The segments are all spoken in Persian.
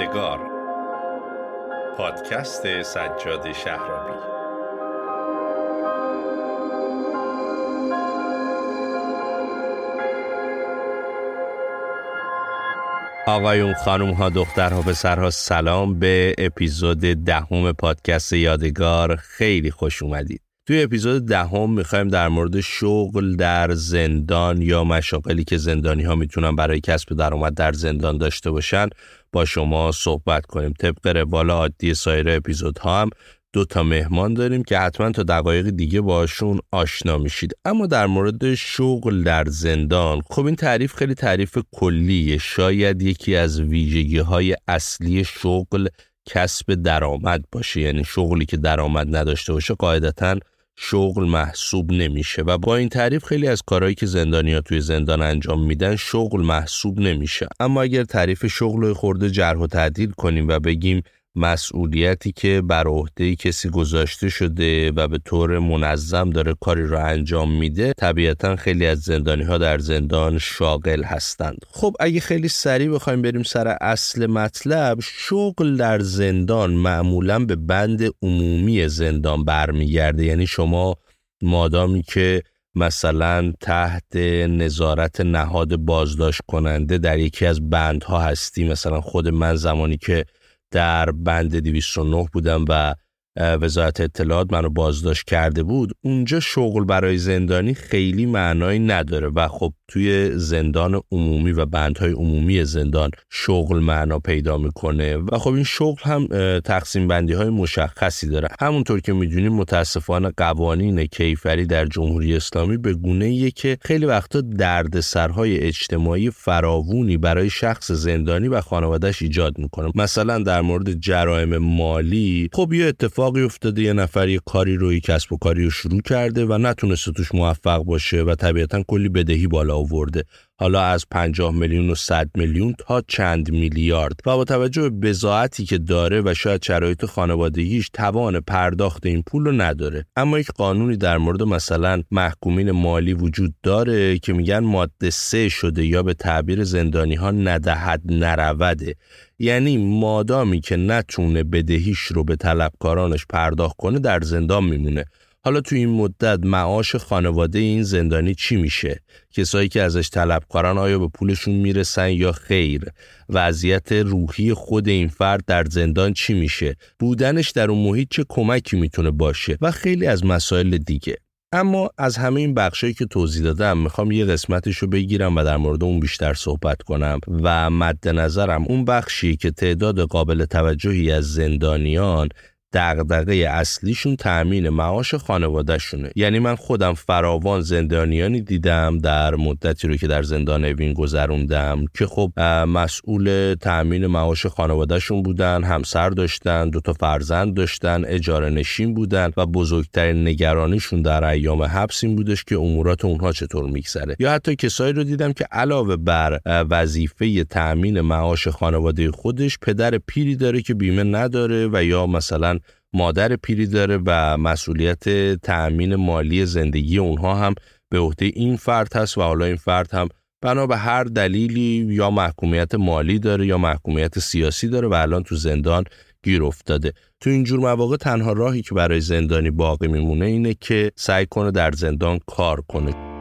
یادگار. پادکست سجاد شهرابی. آقایون خانم ها دخترها پسرها سلام. به اپیزود دهم پادکست یادگار. خیلی خوش اومدید. توی اپیزود دهم می‌خوایم در مورد شغل در زندان یا مشاقلی که زندانی ها می‌تونن برای کسب درآمد در زندان داشته باشن با شما صحبت کنیم. طبق روال عادی سایر اپیزودها هم دو تا مهمان داریم که حتما تا دقایق دیگه باشون آشنا میشید. اما در مورد شغل در زندان خب این تعریف خیلی تعریف کلیه. شاید یکی از ویژگی های اصلی شغل کسب درآمد باشه. یعنی شغلی که درآمد نداشته باشه قاعدتا شغل محسوب نمیشه و با این تعریف خیلی از کارهایی که زندانیا توی زندان انجام میدن شغل محسوب نمیشه. اما اگر تعریف شغل رو خورده جرح و تعدیل کنیم و بگیم مسئولیتی که بر عهده کسی گذاشته شده و به طور منظم داره کاری را انجام میده طبیعتا خیلی از زندانی ها در زندان شاغل هستند. خب اگه خیلی سریع بخوایم بریم سر اصل مطلب شغل در زندان معمولا به بند عمومی زندان برمیگرده. یعنی شما مادامی که مثلا تحت نظارت نهاد بازداشت کننده در یکی از بندها هستی مثلا خود من زمانی که در بند 209 بودم و وزارت اطلاعات منو بازداشت کرده بود. اونجا شغل برای زندانی خیلی معنایی نداره و خب توی زندان عمومی و بندهای عمومی زندان شغل معنا پیدا می‌کنه و خب این شغل هم تقسیم بندی های مشخصی داره. همونطور که می‌دونیم متاسفانه قوانین کیفری در جمهوری اسلامی به گونه ایه که خیلی وقتا دردسرهای اجتماعی فراوونی برای شخص زندانی و خانوادهش ایجاد می‌کنه. مثلا در مورد جرائم مالی خب یه اتفاقی افتاده یه نفر یه کاری روی کسب و کاری رو شروع کرده و نتونسته توش موفق باشه و طبیعتا کلی بدهی بالا آورده. حالا از 50 میلیون و 100 میلیون تا چند میلیارد. و با توجه به بزاعتی که داره و شاید شرایط خانوادگیش توان پرداخت این پول رو نداره. اما یک قانونی در مورد مثلا محکومین مالی وجود داره که میگن ماده سه شده یا به تعبیر زندانی ها ندهد نروده. یعنی مادامی که نتونه بدهیش رو به طلبکارانش پرداخت کنه در زندان میمونه. حالا تو این مدت معاش خانواده این زندانی چی میشه؟ کسایی که ازش طلبکارن آیا به پولشون می‌رسن یا خیر؟ وضعیت روحی خود این فرد در زندان چی میشه؟ بودنش در اون محیط چه کمکی می‌تونه باشه؟ و خیلی از مسائل دیگه. اما از همه این بخشایی که توضیح دادم می‌خوام یه قسمتش رو بگیرم و در مورد اون بیشتر صحبت کنم و مد نظرم اون بخشی که تعداد قابل توجهی از زندانیان دغدغه اصلیشون تأمین معاش خانوادهشونه. یعنی من خودم فراوان زندانیانی دیدم در مدتی رو که در زندان اوین گذروندم که خب مسئول تأمین معاش خانوادهشون بودن همسر داشتن دو تا فرزند داشتن اجاره نشین بودن و بزرگترین نگرانیشون در ایام حبس این بودش که امورات اونها چطور میگذره. یا حتی کسایی رو دیدم که علاوه بر وظیفه تأمین معاش خانواده خودش پدر پیری داره که بیمه نداره و یا مثلا مادر پیری داره و مسئولیت تأمین مالی زندگی اونها هم به عهده این فرد هست و حالا این فرد هم بنا به هر دلیلی یا محکومیت مالی داره یا محکومیت سیاسی داره و الان تو زندان گیر افتاده. تو اینجور مواقع تنها راهی که برای زندانی باقی میمونه اینه که سعی کنه در زندان کار کنه.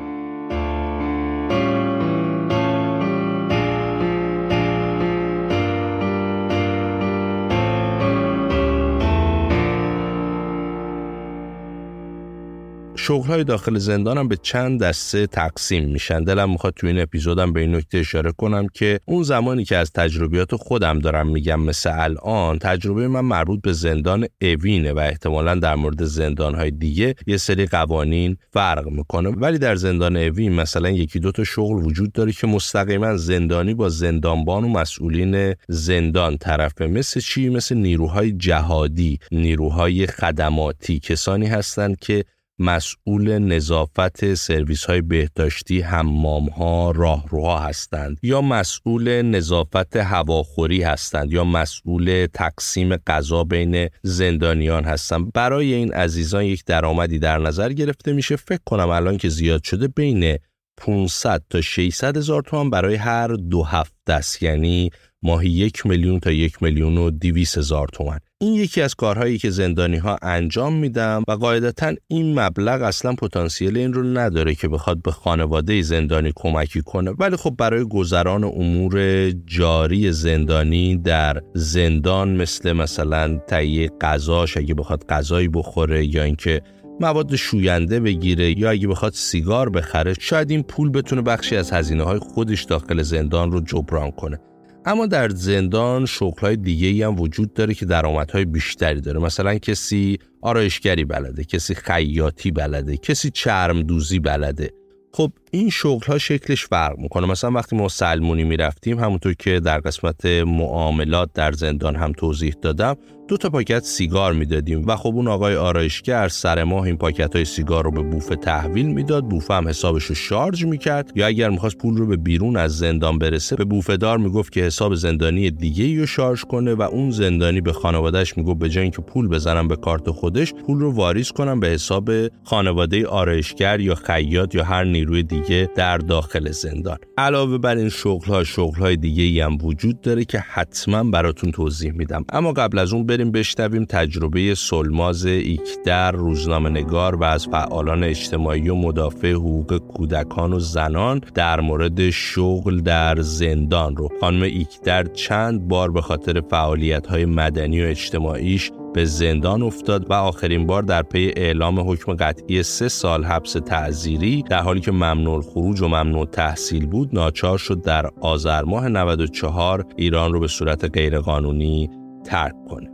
شغلهای داخل زندانم به چند دسته تقسیم میشن. دلم می‌خواد تو این اپیزودم به این نکته اشاره کنم که اون زمانی که از تجربیات خودم دارم میگم مثل الان تجربه من مربوط به زندان اوینه و احتمالا در مورد زندانهای دیگه یه سری قوانین فرق می‌کنه. ولی در زندان اوین مثلا یکی دو تا شغل وجود داره که مستقیما زندانی با زندانبان و مسئولین زندان طرفه. مثل چی؟ مثل نیروهای جهادی نیروهای خدماتی. کسانی هستند که مسئول نظافت سرویس های بهداشتی حمام ها راهروها هستند یا مسئول نظافت هواخوری هستند یا مسئول تقسیم غذا بین زندانیان هستند. برای این عزیزان یک درآمدی در نظر گرفته میشه. فکر کنم الان که زیاد شده بین 500 تا 600 هزار تومان برای هر دو هفته است. یعنی ماهی یک میلیون تا یک میلیون و دیویس هزار تومن این یکی از کارهایی که زندانی ها انجام میدم و قاعدتا این مبلغ اصلا پتانسیل این رو نداره که بخواد به خانواده زندانی کمکی کنه. ولی خب برای گذران امور جاری زندانی در زندان مثل مثلا تهیه غذاش اگه بخواد غذایی بخوره یا اینکه مواد شوینده بگیره یا اگه بخواد سیگار بخره شاید این پول بتونه بخشی از هزینه های خودش داخل زندان رو جبران کنه. اما در زندان شغلهای دیگه ای هم وجود داره که درآمدهای بیشتری داره. مثلا کسی آرایشگری بلده کسی خیاطی بلده کسی چرم دوزی بلده. خب این شغل ها شکلش فرق می‌کنه. مثلا وقتی ما سلمونی می‌رفتیم همونطور که در قسمت معاملات در زندان هم توضیح دادم دو تا پاکت سیگار می‌دادیم و خب اون آقای آرایشگر سر ماه این پاکت های سیگار رو به بوفه تحویل می‌داد. بوفه هم حسابش رو شارژ می‌کرد. یا اگر می‌خواست پول رو به بیرون از زندان برسه به بوفه دار می‌گفت که حساب زندانی دیگه رو شارژ کنه و اون زندانی به خانوادهش می‌گفت به جای اینکه پول بزنم به کارت خودش پول رو واریز کنم به حساب خانواده آرایشگر یا خیاط یا هر نیروی دیگه. در داخل زندان. علاوه بر این شغل ها شغل های دیگه هم وجود داره که حتما براتون توضیح میدم. اما قبل از اون بریم بشنویم تجربه سولماز ایکدر روزنامه نگار و از فعالان اجتماعی و مدافع حقوق کودکان و زنان در مورد شغل در زندان رو. خانم ایکدر چند بار به خاطر فعالیت های مدنی و اجتماعیش به زندان افتاد و آخرین بار در پی اعلام حکم قطعی سه سال حبس تعذیری در حالی که ممنوع خروج و ممنوع تحصیل بود ناچار شد در آذر ماه 94 ایران رو به صورت غیرقانونی ترک کنه.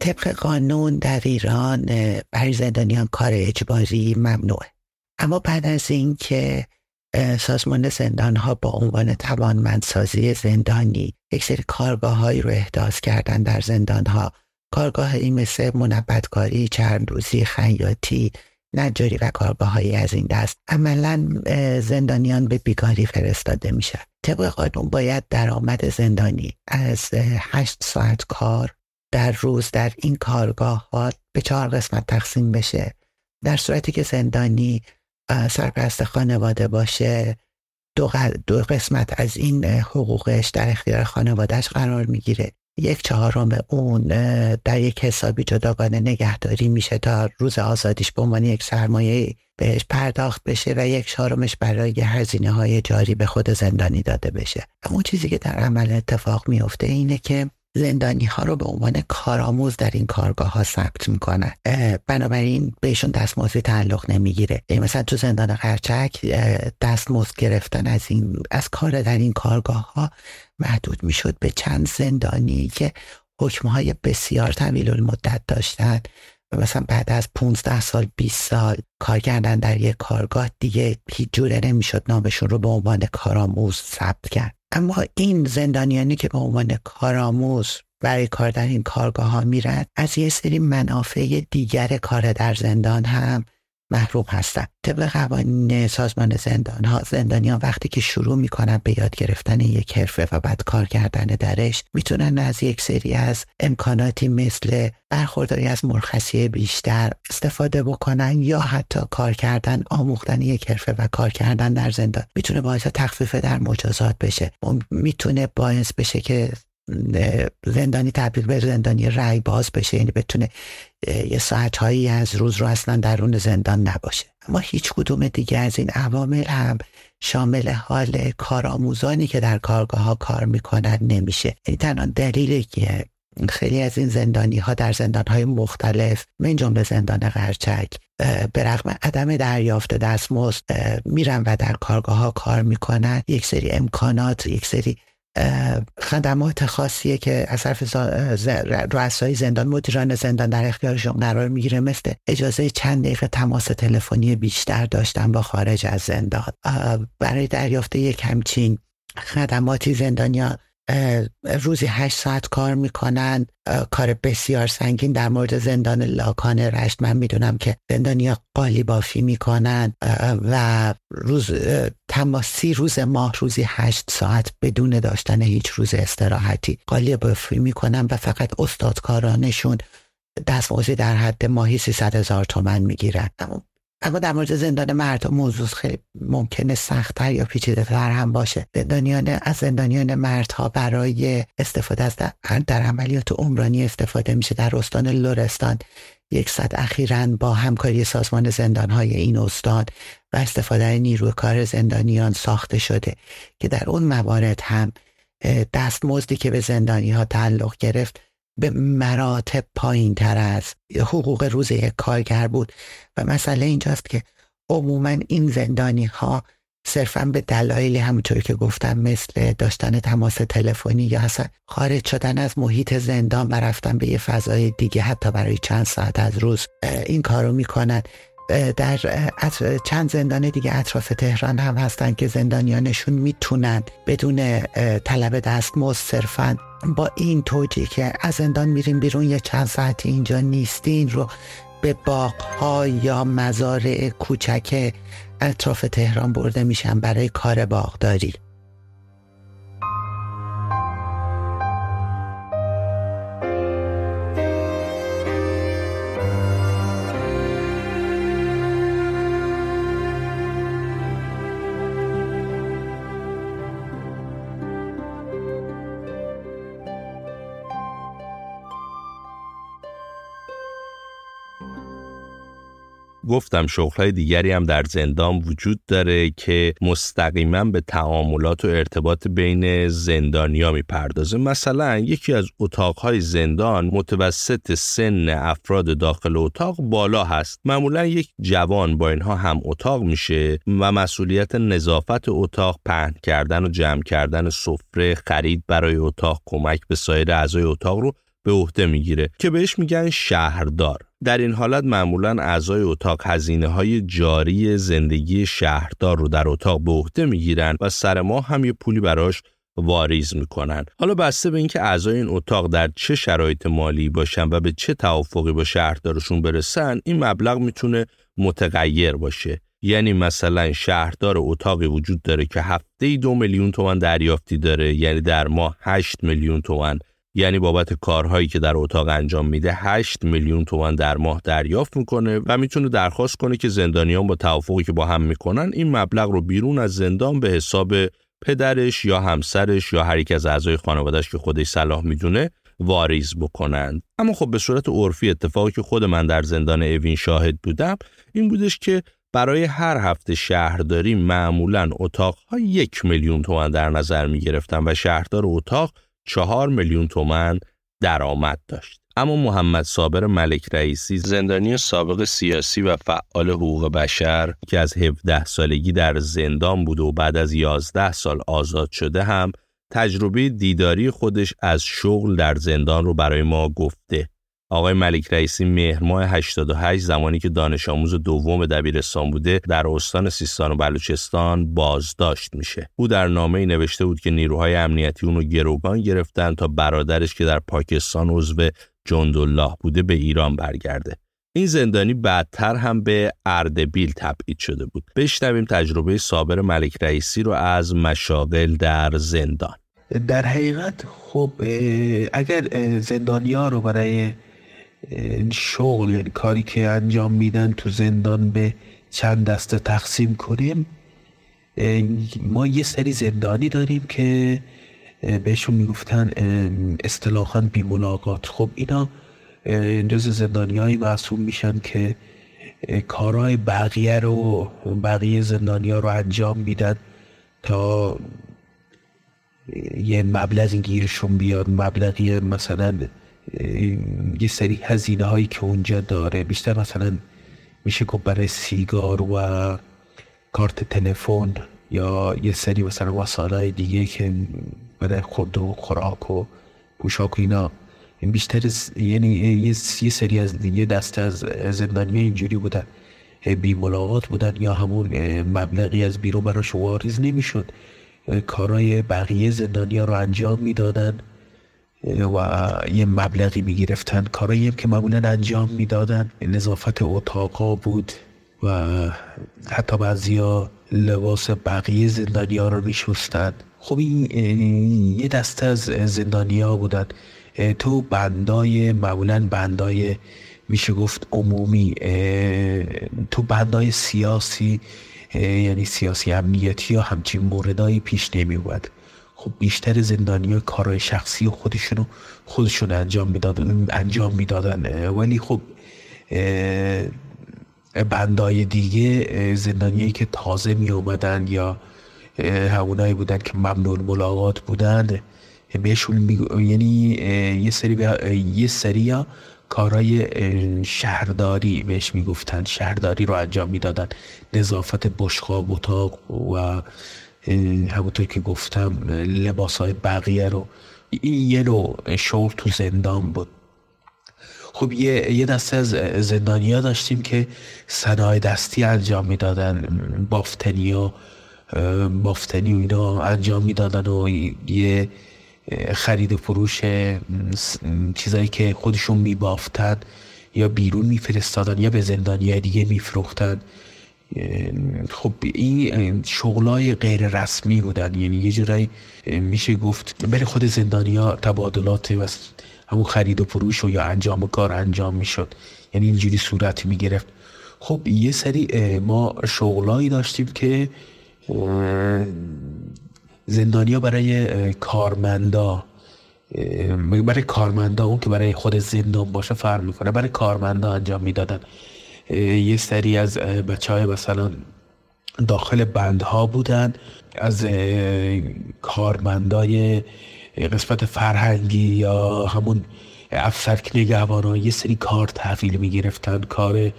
طبق قانون در ایران برای زندانیان کار اجباری ممنوعه. اما بعد از اینکه سازمان زندان ها با عنوان توانمندسازی زندانی یک سری کارگاه رو احداث کردن در زندان ها کارگاه این مثل منبتکاری، چرمدوزی، خیاطی، نجاری و کارگاه های از این دست عملا زندانیان به بیکاری فرستاده میشه طبق قانون باید درآمد زندانی از هشت ساعت کار در روز در این کارگاه ها به چهار قسمت تقسیم بشه. در صورتی که زندانی سرپرست خانواده باشه دو قسمت از این حقوقش در اختیار خانوادهش قرار می‌گیره. یک چهارم اون در یک حسابی جداگانه نگهداری میشه تا روز آزادیش به عنوان یک سرمایه بهش پرداخت بشه و یک چهارمش برای هزینه های جاری به خود زندانی داده بشه. اون چیزی که در عمل اتفاق میفته اینه که زندانی ها رو به عنوان کارآموز در این کارگاه ها ثبت می‌کنن. بنابراین بهشون دستمزدی تعلق نمی‌گیره. یعنی مثلا تو زندان قرچک دستمزد گرفتن از این از کار در این کارگاه ها محدود می‌شد به چند زندانی که های بسیار طویل المدت داشتن. و مثلا بعد از 15 سال 20 سال کار کردن در یک کارگاه دیگه هیچ جوره نمی‌شد نامشون رو به عنوان کارآموز ثبت کرد. اما این زندانیانی که به عنوان کارآموز برای کار در این کارگاه ها میرن از یه سری منافع دیگر کار در زندان هم محروم هستند طبق قوانین سازمان زندان ها زندانیان وقتی که شروع می‌کنن به یاد گرفتن یک حرفه و بعد کار کردن درش می‌تونن از یک سری از امکاناتی مثل برخورداری از مرخصی بیشتر استفاده بکنن یا حتی کار کردن آموختن یک حرفه و کار کردن در زندان. می‌تونه باعث تخفیف در مجازات بشه. می‌تونه باعث بشه که زندانی تبدیل به زندانی رای باز بشه یعنی بتونه یه ساعت هایی از روز رو اصلا درون زندان نباشه. اما هیچ کدوم دیگه از این عوامل هم شامل حال کارآموزانی که در کارگاه ها کار می‌کنن نمیشه. یعنی تنها دلیلی که خیلی از این زندانی ها در زندان های مختلف من جمله زندان قرچک به رغم عدم دریافت دستمزد میرن و در کارگاه ها کار می‌کنن. یک سری امکانات یک سری خدمات خاصیه که از طرف رؤسای زندان مدیران زندان در اختیارشون قرار می‌گیره. مثل اجازه چند دقیقه تماس تلفنی بیشتر داشتن با خارج از زندان. برای دریافت یک همچین خدماتی زندانیا روزی هشت ساعت کار می‌کنن. کار بسیار سنگین در مورد زندان لاکان رشت. من می‌دونم که زندانیا قالی بافی می‌کنن. و روز تماسی روز ماه روزی هشت ساعت بدون داشتن هیچ روز استراحتی قالی بافی می‌کنن و فقط استادکارانشون دستمزدی در حد ماهی 300 هزار تومن می‌گیرن. در مورد زندان مردها موضوع خیلی ممکنه سختتر یا پیچیده تر هم باشه. زندانیان از زندانیان مردها برای استفاده از در, در عملیات عمرانی استفاده میشه در استان لرستان. یک صد اخیرا با همکاری سازمان زندانهای این استان و استفاده نیروی کار زندانیان ساخته شده که در اون موارد هم دستمزدی که به زندانی ها تعلق گرفت به مراتب پایین تر از حقوق روز یک کارگر بود. و مسئله اینجاست که عموما این زندانی ها صرفا به دلایلی همونطور که گفتم مثل داشتن تماس تلفنی یا اصلا خارج شدن از محیط زندان و رفتن به یه فضای دیگه حتی برای چند ساعت از روز این کارو می‌کنن. در چند زندان دیگه اطراف تهران هم هستن که زندانیانشون می‌تونن بدون طلب دستمزد صرفا با این توجیه که از زندان میریم بیرون یه چند ساعتی اینجا نیستین رو به باغ یا مزارع کوچک اطراف تهران برده میشن برای کار باغداری. گفتم شغلهای دیگری هم در زندان وجود داره که مستقیما به تعاملات و ارتباط بین زندانیا می‌پردازه. مثلا یکی از اتاقهای زندان متوسط سن افراد داخل اتاق بالا هست. معمولا یک جوان با اینها هم اتاق میشه و مسئولیت نظافت اتاق پهن کردن و جمع کردن سفره خرید برای اتاق کمک به سایر اعضای اتاق رو به عهده می‌گیره که بهش میگن شهردار. در این حالت معمولا اعضای اتاق هزینه های جاری زندگی شهردار رو در اتاق به عهده می‌گیرن و سر ماه هم یه پولی براش واریز می‌کنن. حالا بسته به اینکه اعضای این اتاق در چه شرایط مالی باشن و به چه توافقی با شهردارشون برسن این مبلغ می‌تونه متغیر باشه. یعنی مثلا شهردار اتاقی وجود داره که هفته دو میلیون تومن دریافتی داره یعنی در ماه 8 میلیون تومن یعنی بابت کارهایی که در اتاق انجام میده 8 میلیون تومان در ماه دریافت می‌کنه و می‌تونه درخواست کنه که زندانیان با توافقی که با هم می‌کنن این مبلغ رو بیرون از زندان به حساب پدرش یا همسرش یا هر یک از اعضای خانوادهش که خودش صلاح می‌دونه واریز بکنند اما خب به صورت عرفی اتفاقی که خود من در زندان اوین شاهد بودم این بودش که برای هر هفته شهرداری معمولا اتاقها یک میلیون تومان در نظر می و شهردار اتاق چهار میلیون تومن درآمد داشت. اما محمد صابر ملک رئیسی زندانی سابق سیاسی و فعال حقوق بشر که از 17 سالگی در زندان بود و بعد از 11 سال آزاد شده هم تجربه دیداری خودش از شغل در زندان رو برای ما گفته آقای ملک رئیسی مهر ماه 88 زمانی که دانش آموز دوم دبیرستان بوده در استان سیستان و بلوچستان بازداشت میشه. او در نامه ای نوشته بود که نیروهای امنیتی اونو گروگان گرفتن تا برادرش که در پاکستان عضو جندالله بوده به ایران برگرده. این زندانی بعدتر هم به اردبیل تبعید شده بود. بشنویم تجربه صابر ملک رئیسی رو از مشاغل در زندان. در حقیقت خب اگر زندانیا رو برای شغل یعنی کاری که انجام میدن تو زندان به چند دسته تقسیم کنیم. ما یه سری زندانی داریم که بهشون می‌گفتن اصطلاحا بی ملاقات خب اینا جز زندانی های معصوم میشن که کارهای بقیه رو بقیه زندانی ها رو انجام میدن تا یه مبلغی گیرشون بیاد. مبلغی مثلا یه سری هزینه هایی که اونجا داره. بیشتر مثلا میشه گفت برای سیگار و کارت تلفن یا یه سری مثلا وسایل دیگه که برای خود و خوراک و پوشاک و اینا. بیشتر یعنی یه سری از دیگه دسته از زندانی اینجوری بودن. بی ملاقات بودن یا همون مبلغی از بیرون براش واریز نمی‌شد. کارهای بقیه زندانیا رو انجام می‌دادن. و یه مبلغی می‌گرفتن. کارایی که معمولا انجام می‌دادن. نظافت اتاقا بود و حتی بعضیا لباس بقیه زندانیا رو میشستن. خب این یه دسته از زندانیا بودن. تو بندای معمولا بندای میشه گفت عمومی تو بندای سیاسی یعنی سیاسی امنیتی یا همچین موردهایی پیش نمی اومد خب بیشتر زندانی ها کارهای شخصی و خودشونو خودشون انجام می‌دادن انجام می‌دادن. ولی خب بندای دیگه زندانیایی که تازه می اومدن یا همونایی بودن که ممنون ملاقات بودن بهشون می... یعنی یه سری یه سری کارهای شهرداری بهش می‌گفتن شهرداری رو انجام می‌دادن. نظافت بشقاب اتاق و همونطور که گفتم لباس های بقیه رو این یه نوع شغل تو زندان بود. خب یه, یه دسته از زندانی ها داشتیم که صنایع دستی انجام می‌دادن بافتنی و بافتنی و اینا انجام می‌دادن و یه خرید و فروش چیزایی که خودشون میبافتن یا بیرون میفرستادن یا به زندانی دیگه میفروختن. خب این شغلای غیر رسمی بودن. یعنی یه جورایی میشه گفت بین خود زندانیا تبادلات و همون خرید و فروش و یا انجام کار انجام می‌شد. یعنی اینجوری صورت می‌گرفت. خب یه سری ما شغلایی داشتیم که زندانیا برای کارمندا برای کارمندا اون که برای خود زندان باشه فرق می‌کنه برای کارمندا انجام می‌دادن. یه سری از بچه های مثلا داخل بندها بودن از کارمندای قسمت فرهنگی یا همون افسر نگهبان یه سری کار تحویل می‌گرفتن کار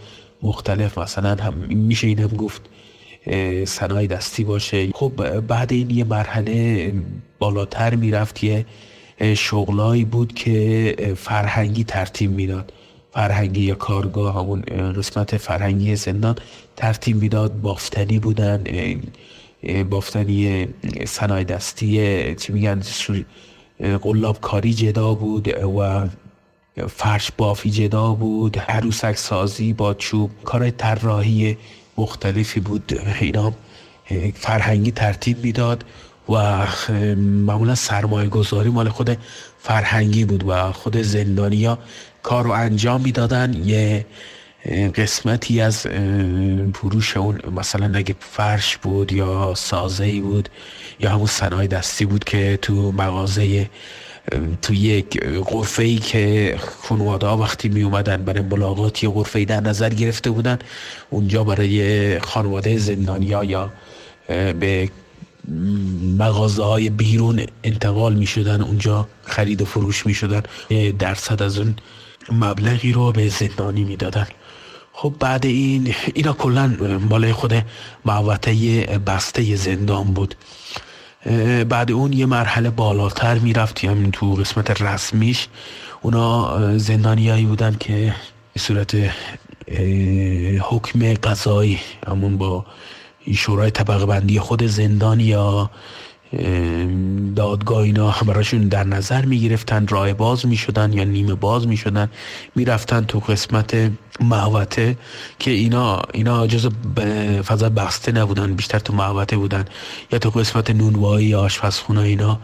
مختلف مثلا هم میشه این هم گفت صنایع دستی باشه. خب بعد این یه مرحله بالاتر می‌رفت یه شغلایی بود که فرهنگی ترتیب می‌داد. فرهنگی یا کارگاه همون قسمت فرهنگی زندان ترتیب می‌داد. بافتنی بودن بافتنی صنایع دستی چی میگن قلاب کاری جدا بود و فرش بافی جدا بود. عروسک سازی با چوب کارهای طراحی مختلفی بود. اینا فرهنگی ترتیب می‌داد و معمولا سرمایه گذاری مال خود فرهنگی بود و خود زندانیا کار رو انجام می‌دادن. یه قسمتی از فروش اون مثلا اگه فرش بود یا سازه بود یا همون صنایع دستی بود که تو مغازه تو یک غرفه ای که خانواده ها وقتی می اومدن برای ملاقات یه غرفه ای در نظر گرفته بودن اونجا برای خانواده زندانیا یا به مغازه های بیرون انتقال می شدن اونجا خرید و فروش می شدن درصد از اون مبلغی رو به زندانی می دادن خب بعد این اینا کلا مال خود محوطه بسته زندان بود. بعد اون یه مرحله بالاتر می‌رفت همین تو قسمت رسمیش. اونا زندانیایی بودن که صورت حکم قضایی همون با شورای طبقه بندی خود زندان یا دادگاه اینا همراشون در نظر می گرفتن راه باز می شدن یا نیمه باز می شدن می رفتن تو قسمت محوطه که اینا اینا جز فضا بسته نبودن بیشتر تو محوطه بودن یا تو قسمت نونوایی یا آشپزخونه اینا.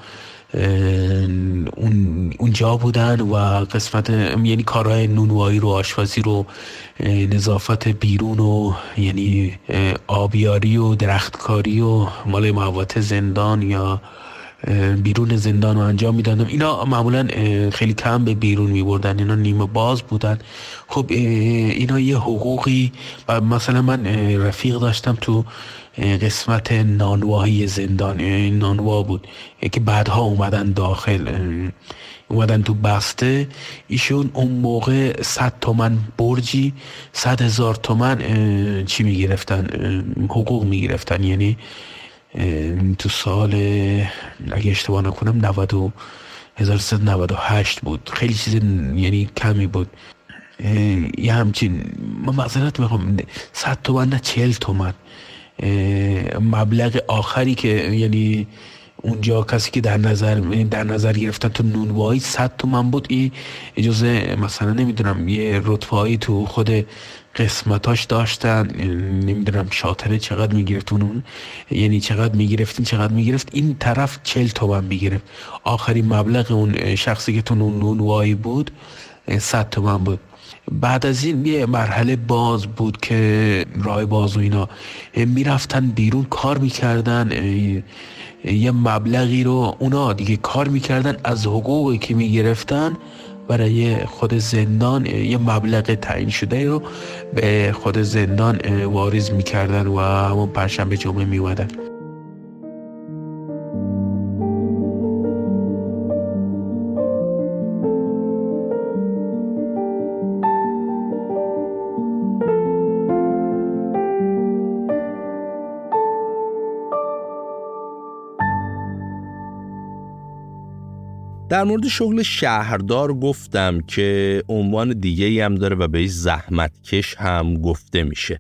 اون اونجا بودن و قسمت یعنی کارهای نونوایی رو آشپزی رو نظافت بیرون و یعنی آبیاری و درختکاری و مال موات زندان یا بیرون زندان رو انجام می‌دادم اینا معمولا خیلی کم به بیرون می بردن اینا نیمه باز بودن. خب اینا یه حقوقی مثلا من رفیق داشتم تو قسمت نانواهی زندان نانوا بود. که بعدها اومدن داخل اومدن تو بسته. ایشون اون موقع صد تومن برجی صد هزار تومن چی می‌گرفتن؟ حقوق می‌گرفتن. یعنی تو سال اگه اشتباه نکنم 90 1398 بود. خیلی چیز یعنی کمی بود. یه همچین من معذرت می‌خوام 100 تومن نه 40 تومن. مبلغ آخری که یعنی اونجا کسی که در نظر در نظر گرفتن تو نونوایی 100 تومن بود. این اجازه مثلا نمی‌دونم یه رتبه تو خود قسمتاش داشتن. نمی‌دونم شاطره چقدر می‌گرفت اون یعنی چقدر می‌گرفتین چقدر می‌گرفت. این طرف چل تومن می‌گرفت. آخرین مبلغ اون شخصی که تو نون نونوایی بود 100 تومن بود. بعد از این یه مرحله باز بود که راه باز و اینا می‌رفتن بیرون کار می‌کردن یه مبلغی رو اونا دیگه کار می‌کردن از حقوقی که می‌گرفتن برای خود زندان یه مبلغ تعیین شده رو به خود زندان واریز می‌کردن و همون پرشنبه جمعه میومدن در مورد شغل شهردار گفتم که عنوان دیگه ای هم داره و به زحمتکش هم گفته میشه.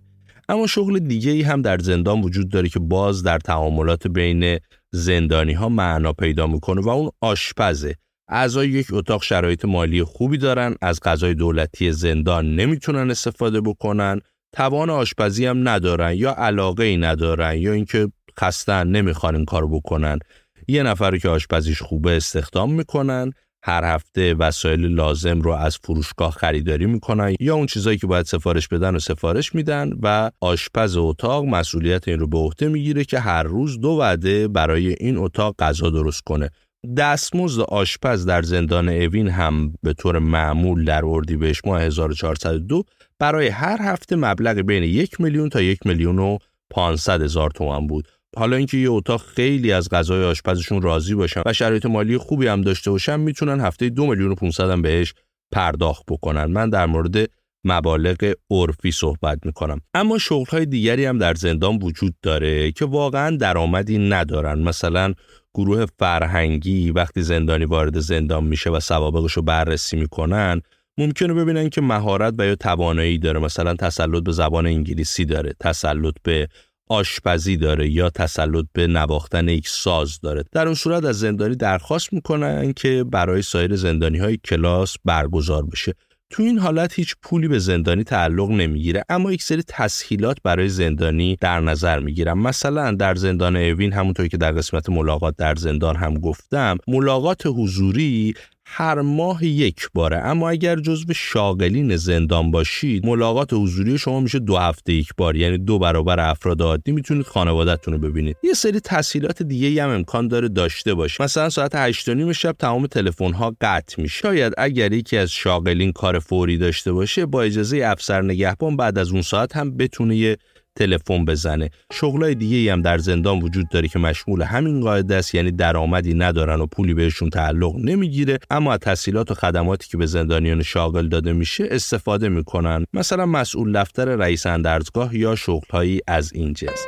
اما شغل دیگه ای هم در زندان وجود داره که باز در تعاملات بین زندانی ها معنا پیدا می‌کنه و اون آشپزه. اعضای یک اتاق شرایط مالی خوبی دارن از غذای دولتی زندان نمی‌تونن استفاده بکنن توان آشپزی هم ندارن یا علاقه ای ندارن یا اینکه خستن نمی‌خوان این کار بکنن. یه نفر که آشپزیش خوبه استخدام می‌کنن هر هفته وسایل لازم رو از فروشگاه خریداری می‌کنن یا اون چیزایی که باید سفارش بدن و سفارش میدن و آشپز اتاق مسئولیت این رو به عهده می‌گیره که هر روز دو وعده برای این اتاق غذا درست کنه. دستمزد آشپز در زندان اوین هم به طور معمول در اردیبهشت ماه 1402 برای هر هفته مبلغ بین یک میلیون تا یک میلیون و 500 هزار تومان بود. حالا اینکه یه اتاق خیلی از غذای آشپزشون راضی باشن و شرایط مالی خوبی هم داشته باشن می‌تونن هفته دو میلیون و 500 هم بهش پرداخت بکنن. من در مورد مبالغ عرفی صحبت می‌کنم. اما شغل های دیگری هم در زندان وجود داره که واقعا درآمدی ندارن. مثلا گروه فرهنگی وقتی زندانی وارد زندان میشه و سوابقش رو بررسی می‌کنن ممکنه ببینن که مهارت و یا توانایی داره. مثلا تسلط به زبان انگلیسی داره تسلط به آشپزی داره یا تسلط به نواختن یک ساز داره. در اون صورت از زندانی درخواست می‌کنن که برای سایر زندانی های کلاس برگزار بشه. تو این حالت هیچ پولی به زندانی تعلق نمی‌گیره اما یک سری تسهیلات برای زندانی در نظر می‌گیرم مثلا در زندان اوین همونطور که در قسمت ملاقات در زندان هم گفتم ملاقات حضوری هر ماه یک باره. اما اگر جزو شاغلین زندان باشید ملاقات حضوری شما میشه دو هفته یک بار یعنی دو برابر افراد عادی. می‌تونید خانوادهتون رو ببینید. یه سری تسهیلات دیگه هم امکان داره داشته باشه مثلا ساعت 8 نیم شب تمام تلفن ها قطع میشه. شاید اگر یکی از شاغلین کار فوری داشته باشه با اجازه افسر نگهبان بعد از اون ساعت هم بتونه یه تلفن بزنه. شغلای دیگه هم در زندان وجود داره که مشمول همین قاعده است یعنی درآمدی ندارن و پولی بهشون تعلق نمی‌گیره اما از تحصیلات و خدماتی که به زندانیان شاغل داده میشه استفاده می‌کنن. مثلا مسئول دفتر رئیس اندرزگاه یا شغلهایی از این جنس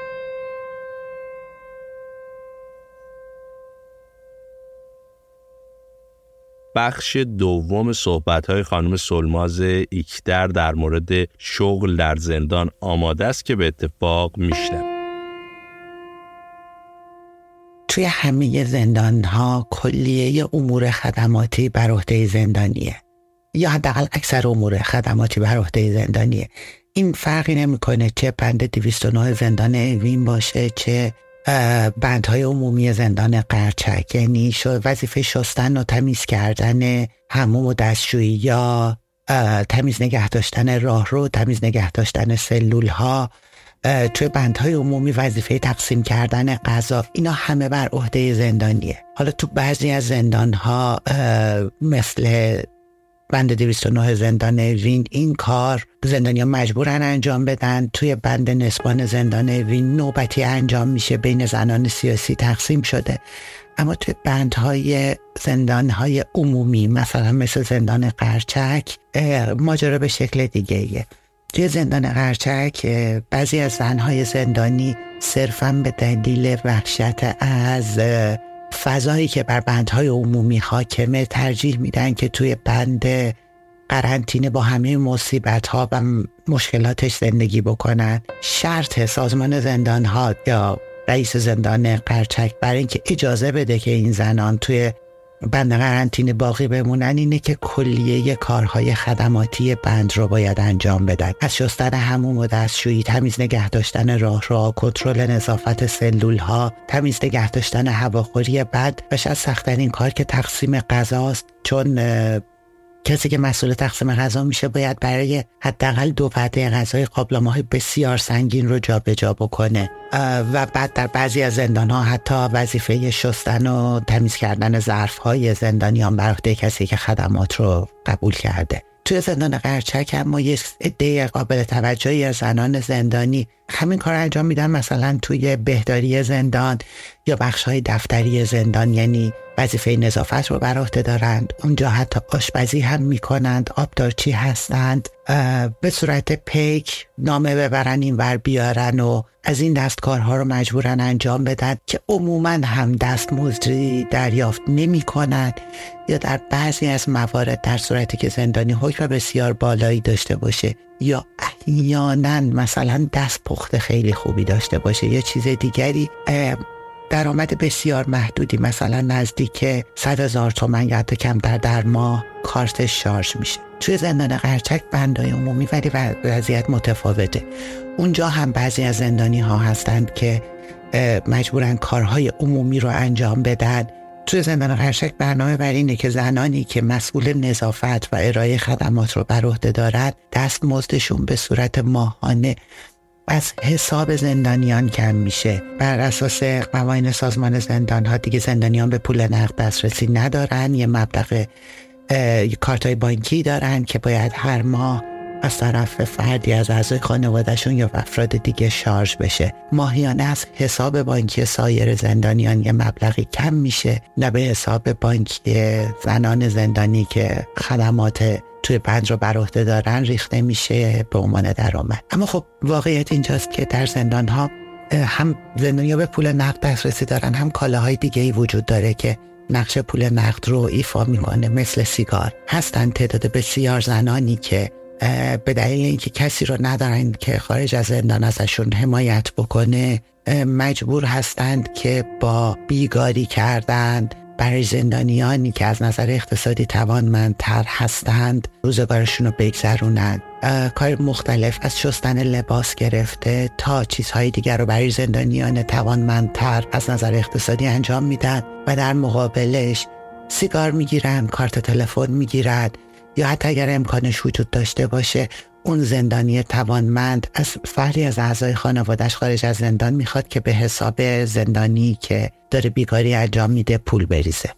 بخش دوم صحبت های خانم سلماز ایکدر در مورد شغل در زندان آماده است که به اتفاق میشنم توی همه زندان ها کلیه امور خدماتی بر عهده زندانیه. یا حداقل اکثر امور خدماتی بر عهده زندانیه. این فرقی نمی‌کنه چه بند 209 زندان اوین باشه چه بندهای عمومی زندان قرچک یعنی وظیفه شستن و تمیز کردن هموم و دستشویی یا تمیز نگه داشتن راهرو تمیز نگه داشتن سلول ها توی بندهای عمومی وظیفه تقسیم کردن غذا اینا همه بر عهده زندانیه. حالا تو بعضی از زندان ها مثل بند 209 زندان وین. این کار زندانیا مجبورن انجام بدن. توی بند نسبان زندان وین نوبتی انجام میشه. بین زنان سیاسی تقسیم شده. اما توی بندهای زندانهای عمومی مثلا مثل زندان قرچک ماجرا به شکل دیگه ایه. توی زندان قرچک بعضی از زنهای زندانی صرفا به دلیل وحشت از فضایی که بر بندهای عمومی حاکمه ترجیح میدن که توی بند قرنطینه با همه مصیبت ها و مشکلاتش زندگی بکنن. شرط سازمان زندان ها یا رئیس زندان قرچک برای اینکه اجازه بده که این زنان توی بند قرنطینه باقی بمونن اینه که کلیه کارهای خدماتی بند رو باید انجام بدن. از شستن هموم و دستشویی تمیز نگه داشتن را کنترل نظافت سلول ها تمیز نگه داشتن هواخوری بد و شاید سختترین کار که تقسیم غذاست چون کسی که مسئول تقسیم غذا میشه باید برای حداقل دو وعده غذای قابلمه های بسیار سنگین رو جابجا جا بکنه و بعد در بعضی از زندان ها حتی وظیفه شستن و تمیز کردن ظرف های زندانیان بر کسی که خدمات رو قبول کرده. توی زندان قرچک هم ما یه عده قابل توجهی از زنان زندانی همین کار انجام میدن مثلا توی بهداری زندان یا بخش های دفتری زندان یعنی وظیفه نظافت رو بر عهده دارند. اونجا حتی آشپزی هم می‌کنند آبدارچی هستند به صورت پیک نامه ببرن این ور بیارن و از این دستکارها رو مجبورن انجام بدن که عموما هم دستمزدی دریافت نمی کنند یا در بعضی از موارد در صورتی که زندانی حکم بسیار بالایی داشته باشه یا احیانا مثلا دست پخت خیلی خوبی داشته باشه یا چیز دیگری درآمد بسیار محدودی مثلا نزدیک 100 هزار تومن یا حتی کمتر در ماه کارتش شارژ میشه. توی زندان قرچک بندای عمومی ولی وضعیت متفاوته. اونجا هم بعضی از زندانی ها هستند که مجبورن کارهای عمومی رو انجام بدن. توی زندان قرشک برنامه بر اینه که زنانی که مسئول نظافت و ارائه خدمات رو بر عهده دارد دست مزدشون به صورت ماهانه از حساب زندانیان کم میشه. بر اساس قوانین سازمان زندان ها دیگه زندانیان به پول نقد دسترسی ندارن. یه مبلغ کارت های بانکی دارن که باید هر ماه از طرف فردی از اعضای خانوادهشون یا افراد دیگه شارژ بشه. ماهیانه از حساب بانکی سایر زندانیان یه مبلغی کم میشه. نه به حساب بانکی زنان زندانی که خدمات توی بند رو بر دارن ریخته میشه به عنوان درآمد. اما خب واقعیت اینجاست که در زندان ها هم زندانیا به پول نقد دسترسی دارن هم کالاهای دیگه ای وجود داره که نقش پول نقد رو ایفا می‌کنه مثل سیگار. هستن تعداد بسیار زنانی که به دلیل اینکه کسی رو ندارن که خارج از زندان ازشون حمایت بکنه مجبور هستند که با بیگاری کردن برای زندانیانی که از نظر اقتصادی توانمندتر هستند روزگارشون رو بگذرونند کار مختلف از شستن لباس گرفته تا چیزهای دیگر رو برای زندانیان توانمندتر از نظر اقتصادی انجام میدن و در مقابلش سیگار می‌گیرن کارت تلفن می‌گیرد یا حتی اگر امکانش وجود داشته باشه اون زندانی توانمند از فردی از اعضای خانوادش خارج از زندان می‌خواد که به حساب زندانی که داره بیکاری انجام میده پول بریزه.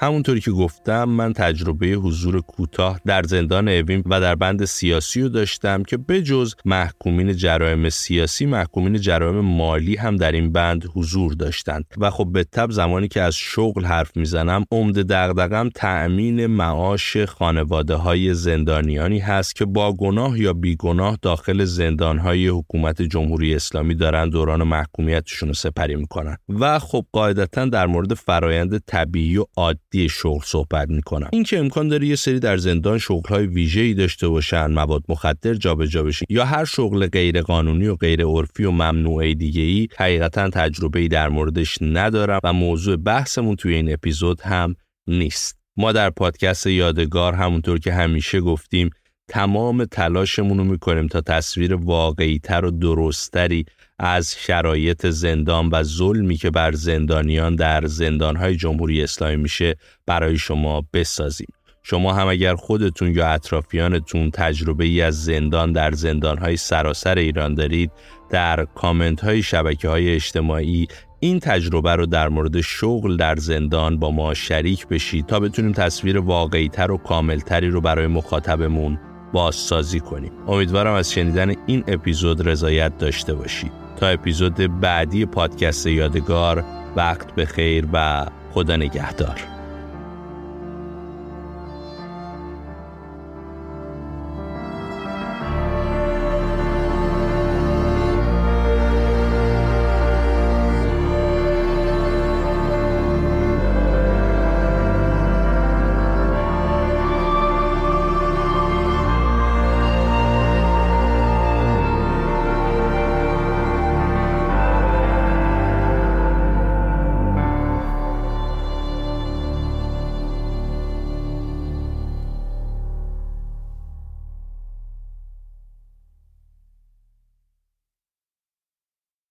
همونطوری که گفتم من تجربه حضور کوتاه در زندان اوین و در بند سیاسی رو داشتم که بجز محکومین جرایم سیاسی محکومین جرایم مالی هم در این بند حضور داشتند. و خب به تب زمانی که از شغل حرف می‌زنم عمده دغدغم تأمین معاش خانواده های زندانیانی هست که با گناه یا بیگناه داخل زندان های حکومت جمهوری اسلامی دارن دوران محکومیتشون رو سپری می‌کنن. و خب قاعدتا در مورد فرایند طبیعی و عادی دی شغل صحبت می‌کنم. اینکه امکان داره یه سری در زندان شغل های ویژه ای داشته باشن مواد مخدر جابجا بشه یا هر شغل غیر قانونی و غیر عرفی و ممنوعه دیگه ای حقیقتا تجربه در موردش ندارم و موضوع بحثمون توی این اپیزود هم نیست. ما در پادکست یادگار همونطور که همیشه گفتیم تمام تلاشمون رو می‌کنیم تا تصویر واقعی تر و درستری از شرایط زندان و ظلمی که بر زندانیان در زندانهای جمهوری اسلامی میشه برای شما بسازیم. شما هم اگر خودتون یا اطرافیانتون تجربه ای از زندان در زندانهای سراسر ایران دارید در کامنت های شبکه های اجتماعی این تجربه رو در مورد شغل در زندان با ما شریک بشید تا بتونیم تصویر واقعیتر و کاملتری رو برای مخاطبمون بازسازی کنیم. امیدوارم از شنیدن این اپیزود رضایت داشته باشید. تا اپیزود بعدی پادکست یادگار وقت به خیر و خدا نگهدار